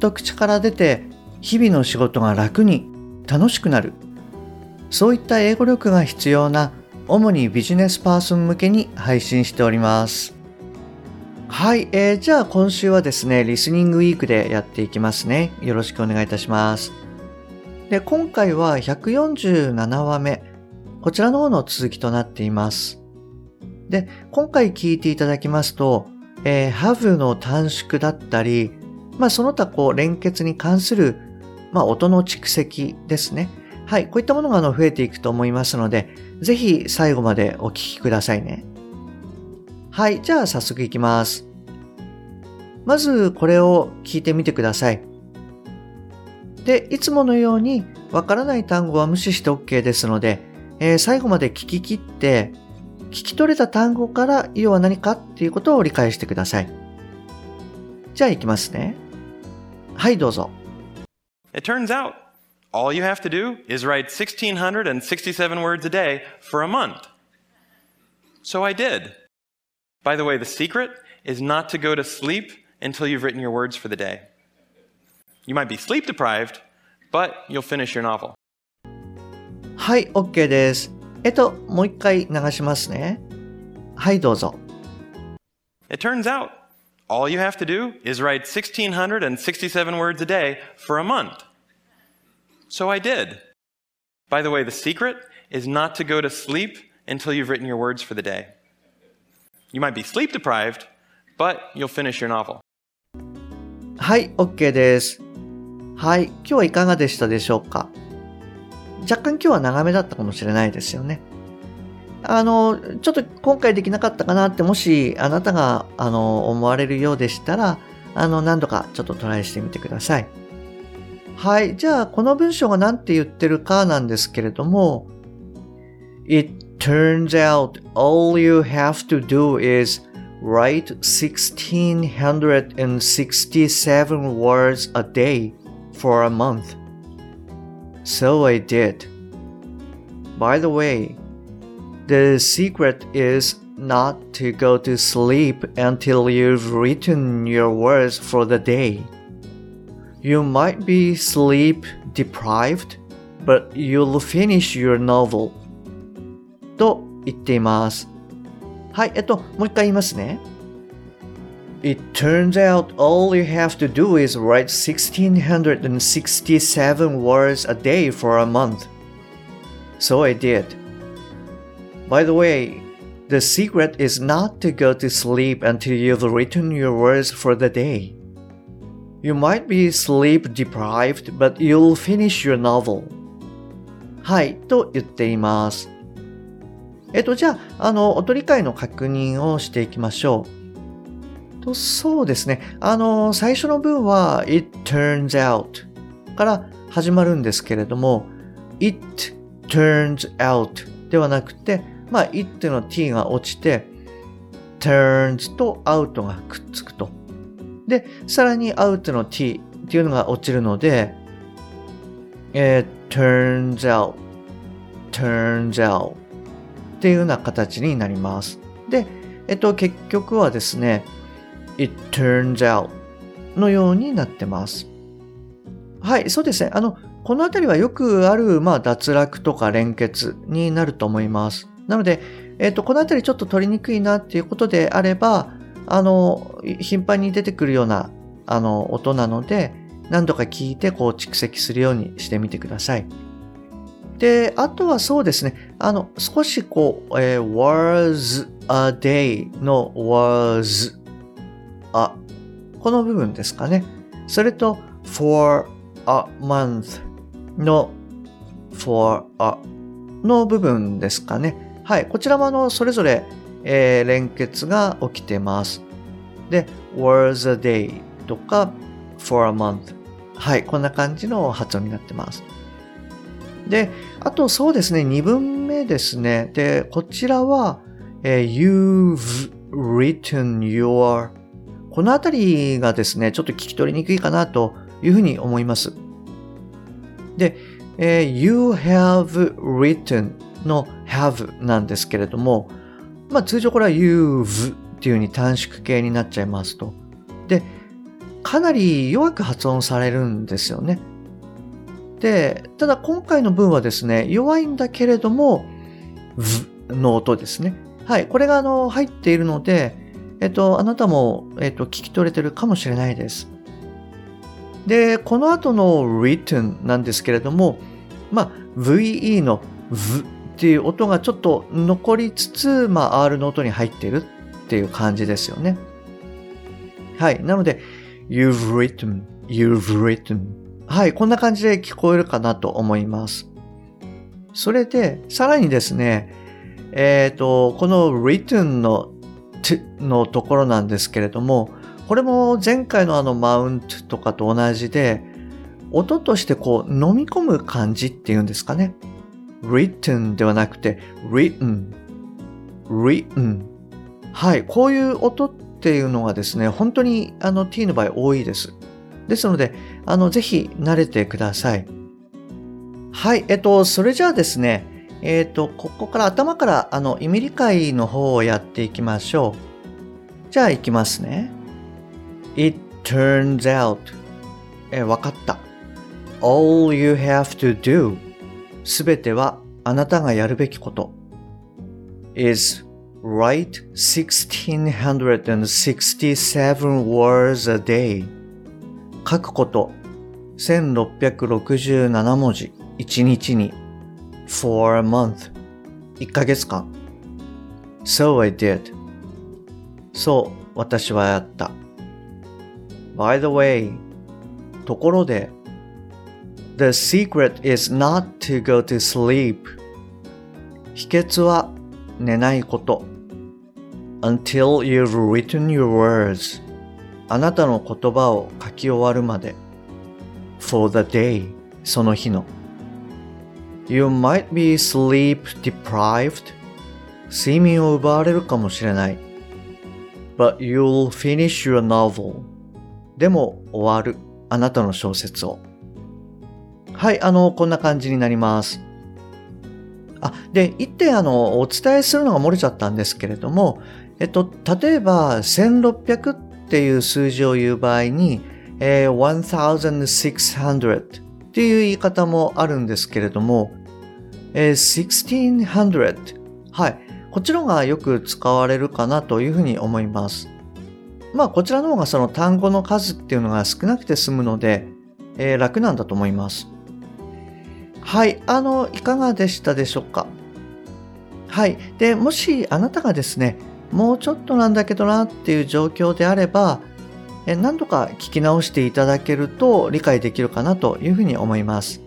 と口から出て日々の仕事が楽に楽しくなる。そういった英語力が必要な主にビジネスパーソン向けに配信しております。はい、えー、じゃあ今週はですねリスニングウィークでやっていきますね。よろしくお願いいたします。で今回は147話目。こちらの方の続きとなっています。で今回聞いていただきますと、えー、have の短縮だったりまあ、その他こう連結に関する、まあ、音の蓄積ですね。はい。こういったものがあの増えていくと思いますので、ぜひ最後までお聞きくださいね。はい。じゃあ早速いきます。まずこれを聞いてみてください。で、いつものようにわからない単語は無視して OK ですので、えー、最後まで聞き切って、聞き取れた単語から要は何かっていうことを理解してください。じゃあ行きますね。はいどうぞ It turns out all you have to do is write 1667 words a day for a month. So I did. By the way, the secret is not to go to sleep until you've written your words for the day. You might be sleep deprived, but you'll finish your novel. はい、OK です。えっと、もう一回流しますね。はい、どうぞ。It turns out all you have to do is write 1,667 words a day for a month. So I did. By the way, the secret is not to go to sleep until you've written your words for the day. You might be sleep deprived, but you'll finish your novel. はい、OK です。はい、今日はいかがでしたでしょうか若干今日は長めだったかもしれないですよね。 あの、ちょっと今回できなかったかなって、もしあなたが、あの、思われるようでしたら、あの、何度かちょっとトライしてみてください。はい。じゃあ、この文章が何て言ってるかなんですけれども、It turns out all you have to do is write 1667 words a day for a month. So I did. By the way, The secret is not to go to sleep until you've written your words for the day. You might be sleep deprived, but you'll finish your novel. と言っています。はい、えっと、もう一回言いますね。It turns out all you have to do is write 1667 words a day for a month. So I did. By the way, the secret is not to go to sleep until you've written your words for the day. You might be sleep deprived, but you'll finish your novel. はい、と言っています。えっと、じゃあ、あの、音理解の確認をしていきましょう。と、そうですね。あの、最初の文は、it turns out から始まるんですけれども、it turns out ではなくて、まあ、it の t が落ちて、turns と out がくっつくと。で、さらに out の t っていうのが落ちるので、えー、turns out, turns out っていうような形になります。で、えっと、結局はですね、it turns out のようになってます。はい、そうですね。あの、このあたりはよくある、まあ、脱落とか連結になると思います。なので、え、ー、と、このあたりちょっと取りにくいなっていうことであれば、あの、頻繁に出てくるような、あの、音なので、何度か聞いて、こう、蓄積するようにしてみてください。で、あとはそうですね、あの、少しこう、えー、was a day の was a この部分ですかね。それと for a month の for a の部分ですかね。はい、こちらもあのそれぞれ、えー、連結が起きてます。で、was a day とか for a month はい、こんな感じの発音になってます。で、あとそうですね、2文目ですね。で、こちらは、えー、you've written your このあたりがですね、ちょっと聞き取りにくいかなというふうに思います。で、えー、you have written の have なんですけれども、まあ通常これは you've っていうふうに短縮形になっちゃいますと。で、かなり弱く発音されるんですよね。で、ただ今回の文はですね、弱いんだけれども、v の音ですね。はい。これがあの、入っているので、えっと、あなたも、えっと、聞き取れてるかもしれないです。で、この後の written なんですけれども、まあ、VE の v っていう音がちょっと残りつつ、まあ、R の音に入ってるっていう感じですよね。はい。なので、you've written, you've written. はい。こんな感じで聞こえるかなと思います。それで、さらにですね、えっ、ー、と、この written の t のところなんですけれども、これも前回のあのマウントとかと同じで、音としてこう飲み込む感じっていうんですかね。Written ではなくて written, written. はい、こういう音っていうのがですね、本当にあの t の場合多いです。ですので、あの、ぜひ慣れてください。はい、えっと、それじゃあですね、えっと、ここから頭からあの、意味理解の方をやっていきましょう。じゃあ行きますね。It turns out え、わかった。All you have to do すべてはあなたがやるべきこと is write 1667 words a day 書くこと1667文字1日に for a month 1ヶ月間 So I did そう、私はやった。By the way ところで The secret is not to go to sleep 秘訣は寝ないこと Until you've written your words あなたの言葉を書き終わるまで For the day その日の You might be sleep deprived 睡眠を奪われるかもしれない But you'll finish your novel でも終わる。あなたの小説を。はい、あの、こんな感じになります。あ、で、一点あの、お伝えするのが漏れちゃったんですけれども、えっと、例えば、1600っていう数字を言う場合に、えー、1600っていう言い方もあるんですけれども、えー、1600はい。こちの方がよく使われるかなというふうに思います。まあこちらの方がその単語の数っていうのが少なくて済むので、えー、楽なんだと思います。はい。あの、いかがでしたでしょうか？はい。で、もしあなたがですね、もうちょっとなんだけどなっていう状況であれば、え何度か聞き直していただけると理解できるかなというふうに思います。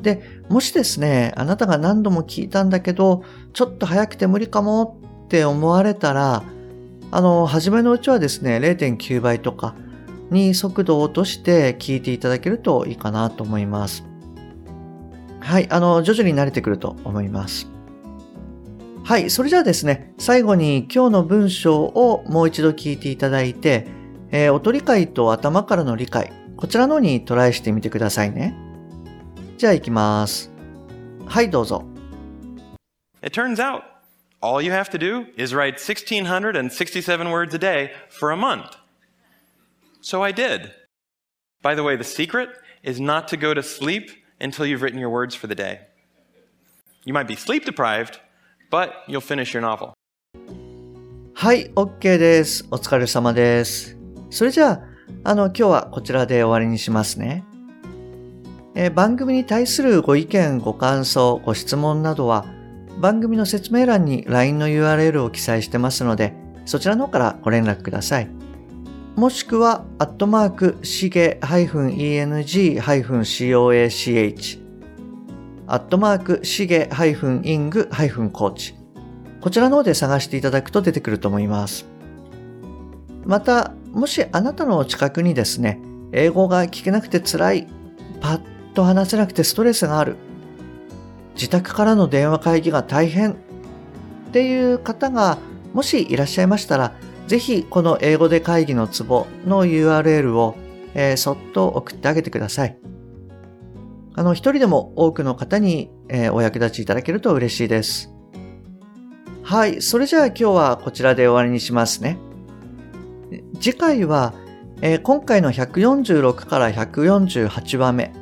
で、もしですね、あなたが何度も聞いたんだけど、ちょっと早くて無理かもって思われたら、あの、初めのうちはですね、0.9倍とかに速度を落として聞いていただけるといいかなと思います。はい、あの、徐々に慣れてくると思います。はい、それじゃあですね、最後に今日の文章をもう一度聞いていただいて、えー、音理解と頭からの理解、こちらのにトライしてみてくださいね。じゃあ行きます。はい、どうぞ。It turns out All you have to do is write 1,667 words a day for a month. So I did. By the way, the secret is not to go to sleep until you've written your words for the day. You might be sleep deprived, but you'll finish your novel. はい、OK です。お疲れ様です。それじゃあ、あの、今日はこちらで終わりにしますね。えー、番組に対するご意見、ご感想、ご質問などは、番組の説明欄に LINE の URL を記載してますので、そちらの方からご連絡ください。もしくは、アットマーク、しげ -eng-coach、アットマーク、しげ -ing-coach、こちらの方で探していただくと出てくると思います。また、もしあなたの近くにですね、英語が聞けなくて辛い、パッと話せなくてストレスがある、自宅からの電話会議が大変っていう方がもしいらっしゃいましたら、ぜひこの英語で会議のツボの URL を、えー、そっと送ってあげてください。あの、一人でも多くの方に、えー、お役立ちいただけると嬉しいです。はい。それじゃあ今日はこちらで終わりにしますね。次回は、えー、今回の146から148番目。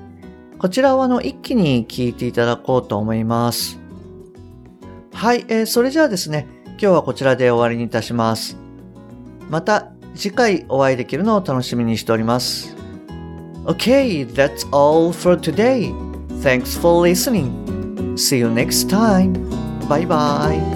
こちらをあの一気に聞いていただこうと思います。はい。えー、それじゃあですね、今日はこちらで終わりにいたします。また次回お会いできるのを楽しみにしております。Okay, that's all for today. Thanks for listening. See you next time. Bye bye.